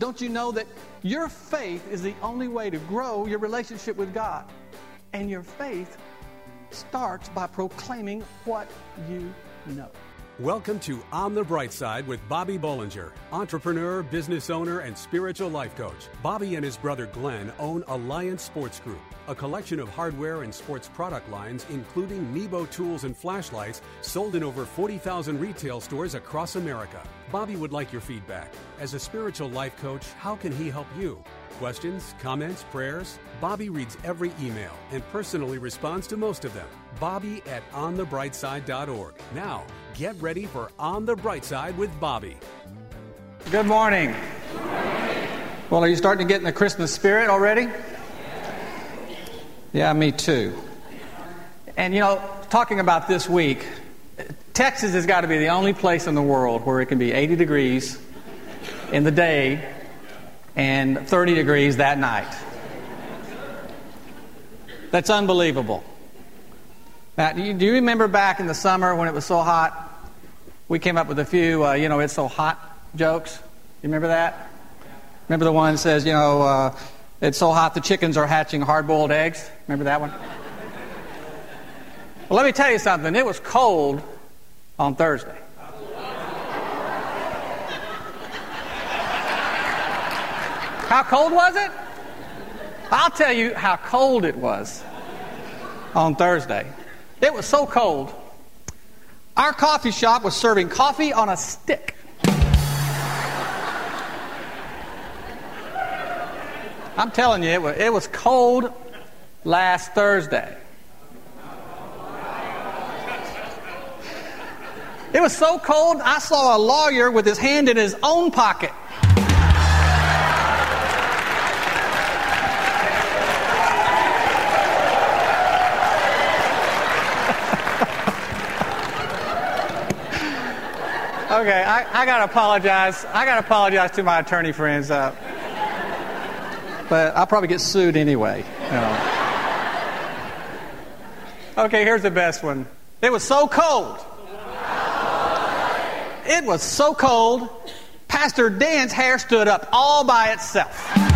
Don't you know that your faith is the only way to grow your relationship with God? And your faith starts by proclaiming what you know. Welcome to On the Bright Side with Bobby Bollinger, entrepreneur, business owner, and spiritual life coach. Bobby and his brother Glenn own Alliance Sports Group, a collection of hardware and sports product lines, including Nebo tools and flashlights, sold in over 40,000 retail stores across America. Bobby would like your feedback. As a spiritual life coach, how can he help you? Questions, comments, prayers? Bobby reads every email and personally responds to most of them. Bobby at onthebrightside.org. Now, get ready for On the Bright Side with Bobby. Good morning. Well, are you starting to get in the Christmas spirit already? Yeah, me too. And you know, talking about this week, Texas has got to be the only place in the world where it can be 80 degrees in the day and 30 degrees that night. That's unbelievable. Now, do you, do you remember back in the summer when it was so hot? We came up with a few, uh, you know, it's so hot jokes. You remember that? Remember the one that says, you know, uh, it's so hot the chickens are hatching hard boiled eggs? Remember that one? well, let me tell you something. It was cold on Thursday. How cold was it? I'll tell you how cold it was on Thursday. It was so cold. Our coffee shop was serving coffee on a stick. I'm telling you, it was, it was cold last Thursday. It was so cold, I saw a lawyer with his hand in his own pocket. Okay, I, I got to apologize. I got to apologize to my attorney friends. Uh, but I'll probably get sued anyway. You know. Okay, here's the best one. It was so cold. It was so cold, Pastor Dan's hair stood up all by itself.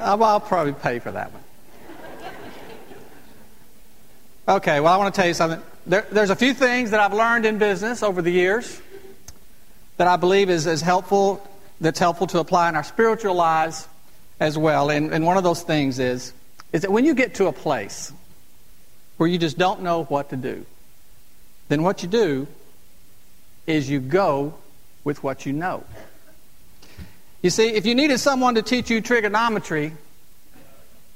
Oh, I'll probably pay for that one. Okay, well, I want to tell you something. There, there's a few things that I've learned in business over the years that I believe is, is helpful, that's helpful to apply in our spiritual lives as well. And, and one of those things is, is that when you get to a place where you just don't know what to do, then what you do is you go with what you know. You see, if you needed someone to teach you trigonometry,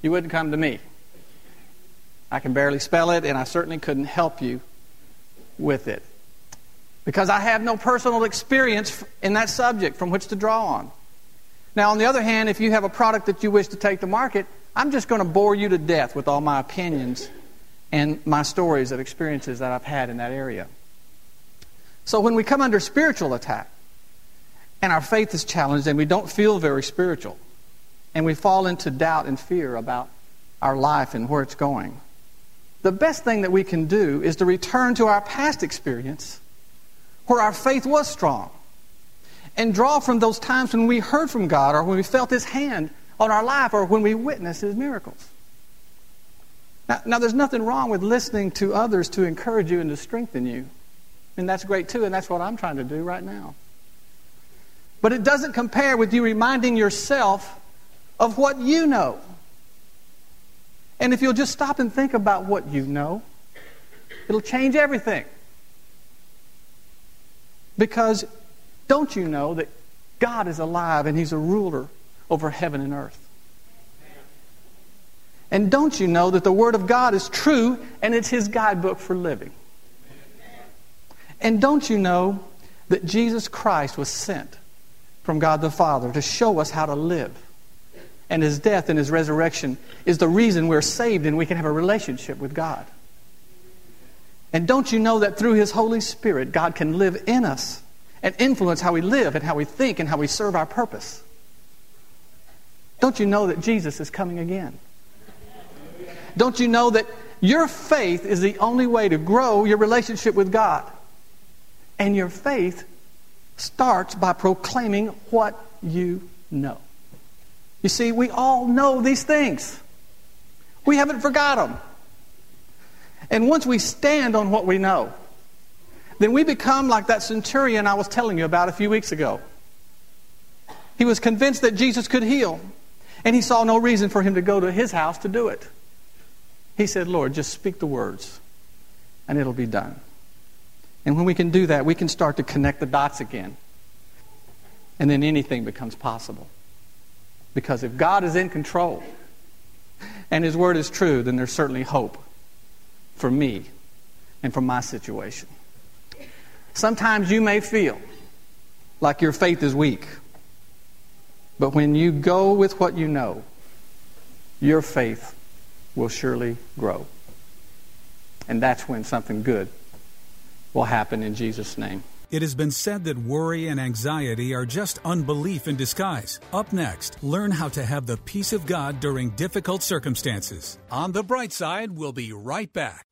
you wouldn't come to me. I can barely spell it, and I certainly couldn't help you with it. Because I have no personal experience in that subject from which to draw on. Now, on the other hand, if you have a product that you wish to take to market, I'm just going to bore you to death with all my opinions and my stories of experiences that I've had in that area. So when we come under spiritual attack, and our faith is challenged and we don't feel very spiritual and we fall into doubt and fear about our life and where it's going. The best thing that we can do is to return to our past experience where our faith was strong and draw from those times when we heard from God or when we felt His hand on our life or when we witnessed His miracles. Now, now there's nothing wrong with listening to others to encourage you and to strengthen you. And that's great too, and that's what I'm trying to do right now. But it doesn't compare with you reminding yourself of what you know. And if you'll just stop and think about what you know, it'll change everything. Because don't you know that God is alive and He's a ruler over heaven and earth? And don't you know that the Word of God is true and it's His guidebook for living? And don't you know that Jesus Christ was sent from God the Father to show us how to live. And his death and his resurrection is the reason we're saved and we can have a relationship with God. And don't you know that through his Holy Spirit, God can live in us and influence how we live and how we think and how we serve our purpose? Don't you know that Jesus is coming again? Don't you know that your faith is the only way to grow your relationship with God? And your faith starts by proclaiming what you know. You see, we all know these things. We haven't forgot them. And once we stand on what we know, then we become like that centurion I was telling you about a few weeks ago. He was convinced that Jesus could heal, and he saw no reason for him to go to his house to do it. He said, Lord, just speak the words, and it'll be done. And when we can do that, we can start to connect the dots again. And then anything becomes possible. Because if God is in control and His Word is true, then there's certainly hope for me and for my situation. Sometimes you may feel like your faith is weak. But when you go with what you know, your faith will surely grow. And that's when something good will happen in Jesus' name. It has been said that worry and anxiety are just unbelief in disguise. Up next, learn how to have the peace of God during difficult circumstances. On the bright side, we'll be right back.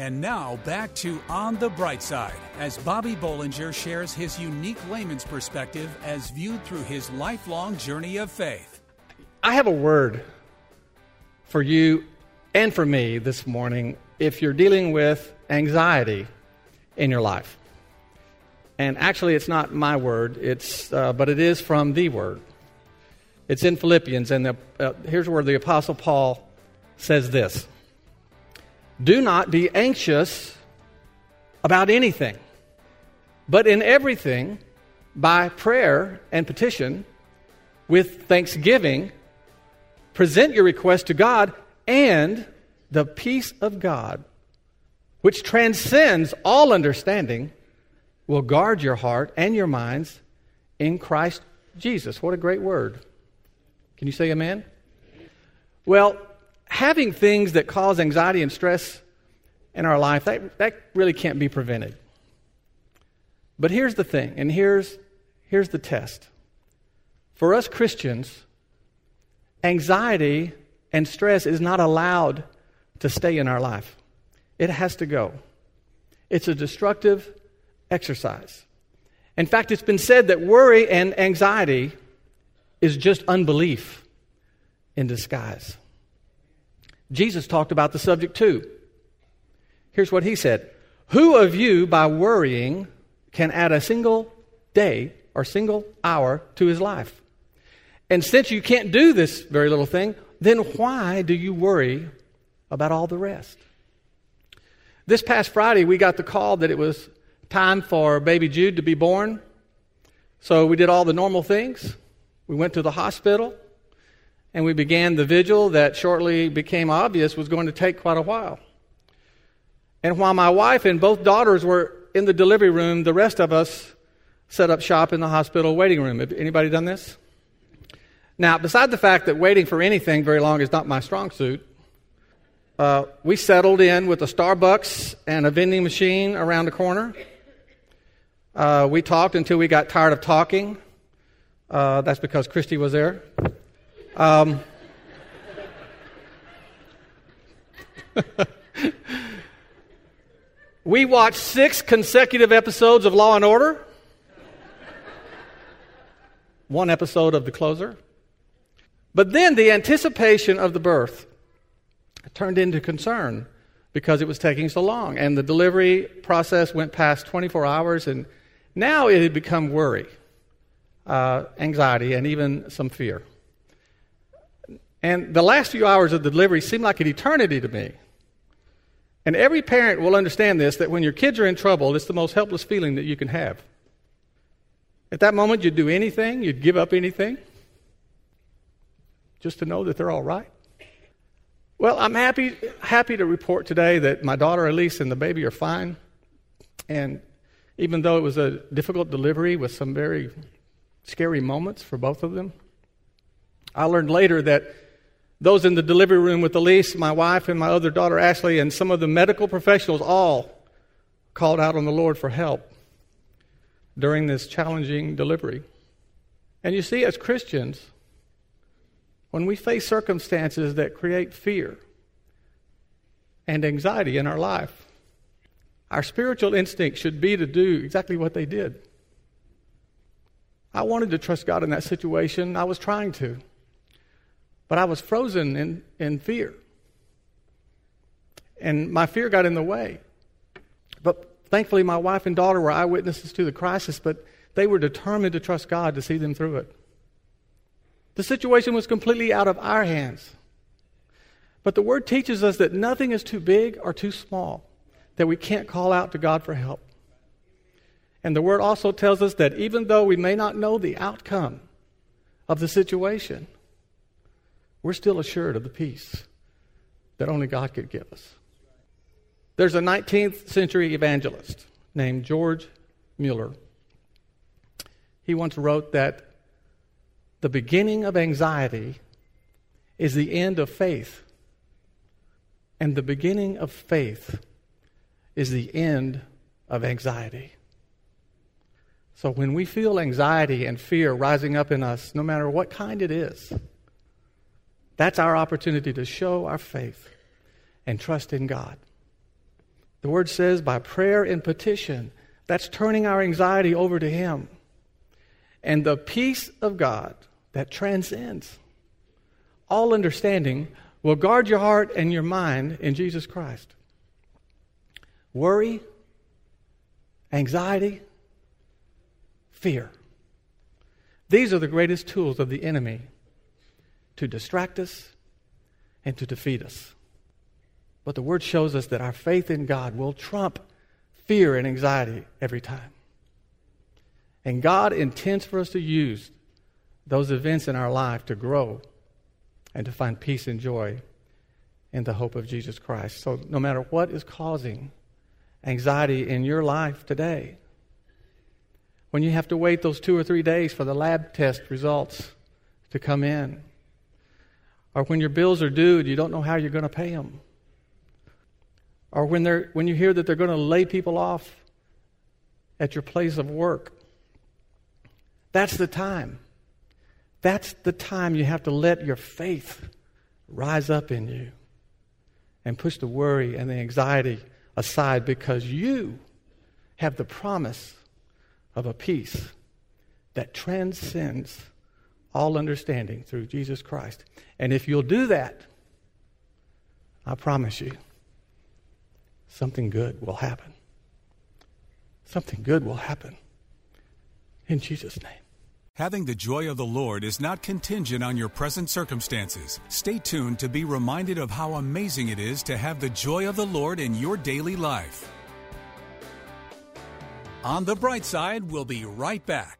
And now back to On the Bright Side as Bobby Bollinger shares his unique layman's perspective as viewed through his lifelong journey of faith. I have a word for you and for me this morning if you're dealing with anxiety in your life. And actually, it's not my word, it's, uh, but it is from the word. It's in Philippians, and the, uh, here's where the Apostle Paul says this. Do not be anxious about anything, but in everything, by prayer and petition, with thanksgiving, present your request to God, and the peace of God, which transcends all understanding, will guard your heart and your minds in Christ Jesus. What a great word. Can you say amen? Well, having things that cause anxiety and stress in our life, that, that really can't be prevented. But here's the thing, and here's, here's the test. For us Christians, anxiety and stress is not allowed to stay in our life, it has to go. It's a destructive exercise. In fact, it's been said that worry and anxiety is just unbelief in disguise. Jesus talked about the subject too. Here's what he said Who of you, by worrying, can add a single day or single hour to his life? And since you can't do this very little thing, then why do you worry about all the rest? This past Friday, we got the call that it was time for baby Jude to be born. So we did all the normal things. We went to the hospital and we began the vigil that shortly became obvious was going to take quite a while. And while my wife and both daughters were in the delivery room, the rest of us set up shop in the hospital waiting room. Have anybody done this? Now, beside the fact that waiting for anything very long is not my strong suit, uh, we settled in with a Starbucks and a vending machine around the corner. Uh, we talked until we got tired of talking. Uh, that's because Christy was there. Um, we watched six consecutive episodes of Law and Order, one episode of The Closer. But then the anticipation of the birth turned into concern because it was taking so long. And the delivery process went past 24 hours, and now it had become worry, uh, anxiety, and even some fear. And the last few hours of the delivery seemed like an eternity to me. And every parent will understand this that when your kids are in trouble, it's the most helpless feeling that you can have. At that moment, you'd do anything, you'd give up anything, just to know that they're all right. Well, I'm happy, happy to report today that my daughter Elise and the baby are fine. And even though it was a difficult delivery with some very scary moments for both of them, I learned later that those in the delivery room with Elise, my wife, and my other daughter Ashley, and some of the medical professionals all called out on the Lord for help during this challenging delivery. And you see, as Christians, when we face circumstances that create fear and anxiety in our life, our spiritual instinct should be to do exactly what they did. I wanted to trust God in that situation. I was trying to. But I was frozen in, in fear. And my fear got in the way. But thankfully, my wife and daughter were eyewitnesses to the crisis, but they were determined to trust God to see them through it. The situation was completely out of our hands. But the Word teaches us that nothing is too big or too small that we can't call out to God for help. And the Word also tells us that even though we may not know the outcome of the situation, we're still assured of the peace that only God could give us. There's a 19th century evangelist named George Mueller. He once wrote that the beginning of anxiety is the end of faith, and the beginning of faith is the end of anxiety. So when we feel anxiety and fear rising up in us, no matter what kind it is, that's our opportunity to show our faith and trust in God. The word says by prayer and petition, that's turning our anxiety over to Him. And the peace of God that transcends all understanding will guard your heart and your mind in Jesus Christ. Worry, anxiety, fear. These are the greatest tools of the enemy to distract us and to defeat us. But the Word shows us that our faith in God will trump fear and anxiety every time. And God intends for us to use those events in our life to grow and to find peace and joy in the hope of Jesus Christ. So, no matter what is causing anxiety in your life today, when you have to wait those two or three days for the lab test results to come in, or when your bills are due and you don't know how you're going to pay them. Or when, they're, when you hear that they're going to lay people off at your place of work. That's the time. That's the time you have to let your faith rise up in you and push the worry and the anxiety aside because you have the promise of a peace that transcends all understanding through Jesus Christ. And if you'll do that, I promise you, something good will happen. Something good will happen. In Jesus' name. Having the joy of the Lord is not contingent on your present circumstances. Stay tuned to be reminded of how amazing it is to have the joy of the Lord in your daily life. On the bright side, we'll be right back.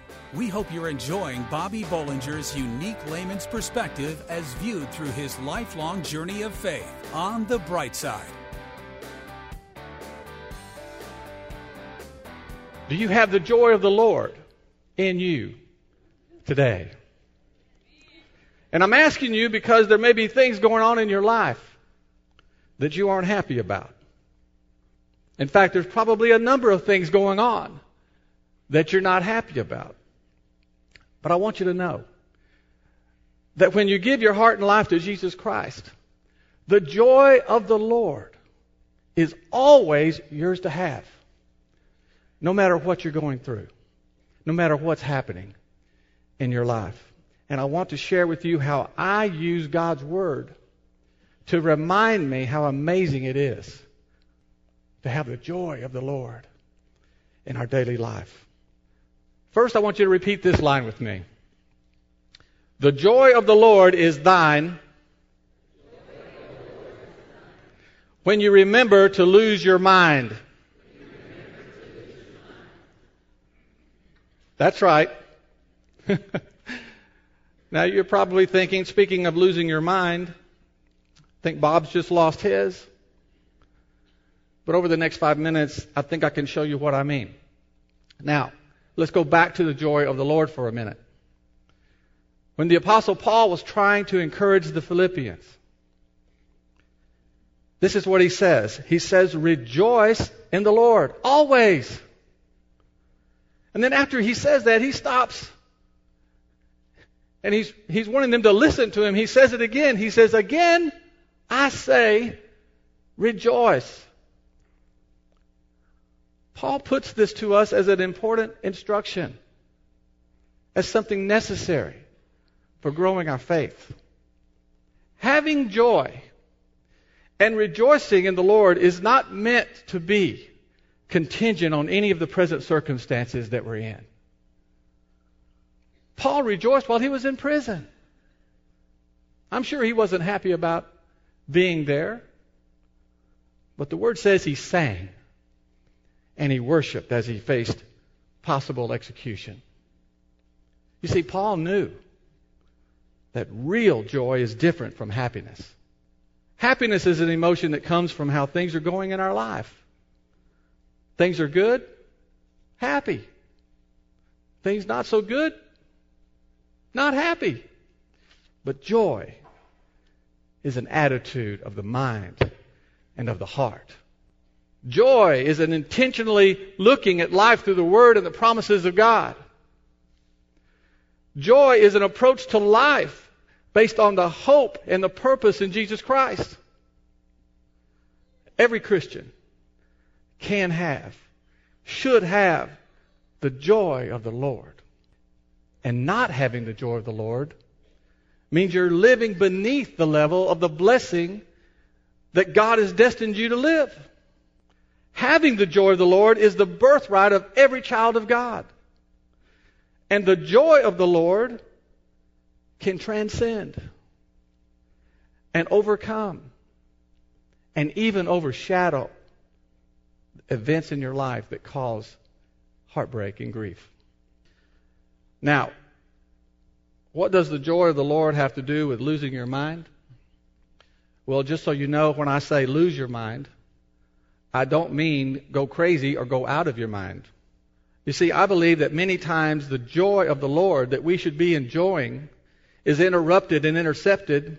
We hope you're enjoying Bobby Bollinger's unique layman's perspective as viewed through his lifelong journey of faith on the bright side. Do you have the joy of the Lord in you today? And I'm asking you because there may be things going on in your life that you aren't happy about. In fact, there's probably a number of things going on that you're not happy about. But I want you to know that when you give your heart and life to Jesus Christ, the joy of the Lord is always yours to have, no matter what you're going through, no matter what's happening in your life. And I want to share with you how I use God's Word to remind me how amazing it is to have the joy of the Lord in our daily life. First, I want you to repeat this line with me. The joy of the Lord is thine when you remember to lose your mind. That's right. now you're probably thinking, speaking of losing your mind, I think Bob's just lost his. But over the next five minutes, I think I can show you what I mean. Now, let's go back to the joy of the Lord for a minute. When the Apostle Paul was trying to encourage the Philippians, this is what he says. He says, Rejoice in the Lord, always. And then after he says that, he stops. And he's, he's wanting them to listen to him. He says it again. He says, Again, I say, rejoice. Paul puts this to us as an important instruction, as something necessary for growing our faith. Having joy and rejoicing in the Lord is not meant to be contingent on any of the present circumstances that we're in. Paul rejoiced while he was in prison. I'm sure he wasn't happy about being there, but the word says he sang and he worshiped as he faced possible execution. You see, Paul knew that real joy is different from happiness. Happiness is an emotion that comes from how things are going in our life. Things are good, happy. Things not so good, not happy. But joy is an attitude of the mind and of the heart. Joy is an intentionally looking at life through the Word and the promises of God. Joy is an approach to life based on the hope and the purpose in Jesus Christ. Every Christian can have, should have the joy of the Lord. And not having the joy of the Lord means you're living beneath the level of the blessing that God has destined you to live. Having the joy of the Lord is the birthright of every child of God. And the joy of the Lord can transcend and overcome and even overshadow events in your life that cause heartbreak and grief. Now, what does the joy of the Lord have to do with losing your mind? Well, just so you know, when I say lose your mind, I don't mean go crazy or go out of your mind. You see, I believe that many times the joy of the Lord that we should be enjoying is interrupted and intercepted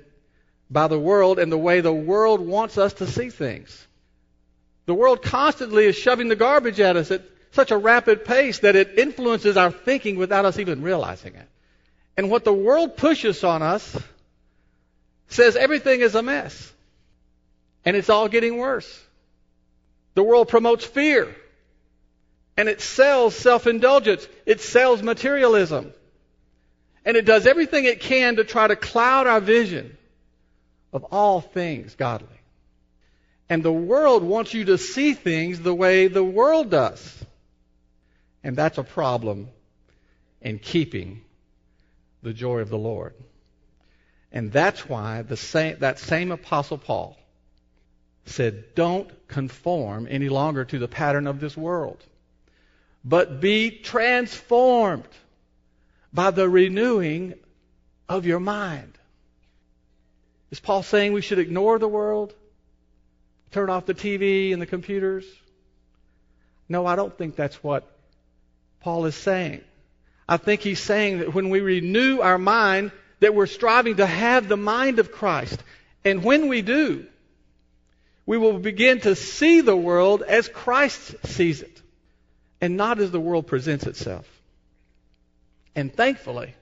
by the world and the way the world wants us to see things. The world constantly is shoving the garbage at us at such a rapid pace that it influences our thinking without us even realizing it. And what the world pushes on us says everything is a mess. And it's all getting worse. The world promotes fear And it sells self indulgence, it sells materialism. And it does everything it can to try to cloud our vision of all things godly. And the world wants you to see things the way the world does. And that's a problem in keeping the joy of the Lord. And that's why the same, that same Apostle Paul said, Don't conform any longer to the pattern of this world, but be transformed by the renewing of your mind. Is Paul saying we should ignore the world? Turn off the TV and the computers? No, I don't think that's what Paul is saying. I think he's saying that when we renew our mind, that we're striving to have the mind of Christ. And when we do, we will begin to see the world as Christ sees it and not as the world presents itself. And thankfully,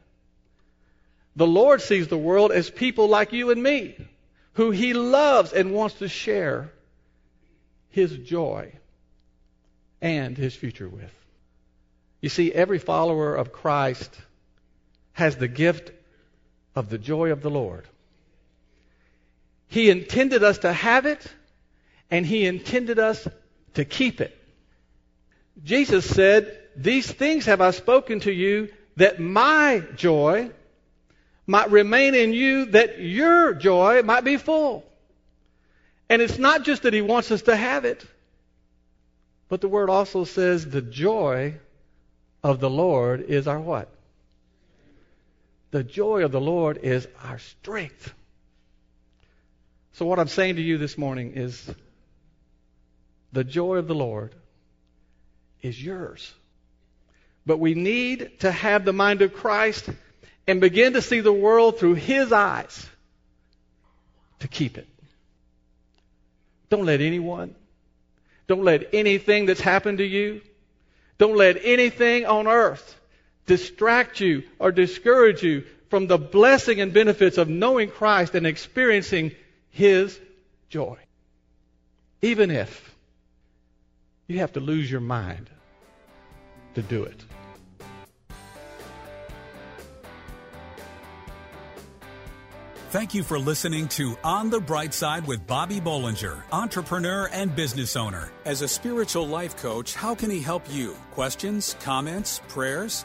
the Lord sees the world as people like you and me, who He loves and wants to share His joy and His future with. You see, every follower of Christ has the gift of the joy of the Lord. He intended us to have it, and He intended us to keep it. Jesus said, These things have I spoken to you that my joy might remain in you, that your joy might be full. And it's not just that he wants us to have it, but the word also says the joy of the Lord is our what? The joy of the Lord is our strength. So, what I'm saying to you this morning is the joy of the Lord is yours. But we need to have the mind of Christ and begin to see the world through His eyes to keep it. Don't let anyone, don't let anything that's happened to you, don't let anything on earth distract you or discourage you from the blessing and benefits of knowing Christ and experiencing His joy. Even if you have to lose your mind to do it. Thank you for listening to On the Bright Side with Bobby Bollinger, entrepreneur and business owner. As a spiritual life coach, how can he help you? Questions, comments, prayers?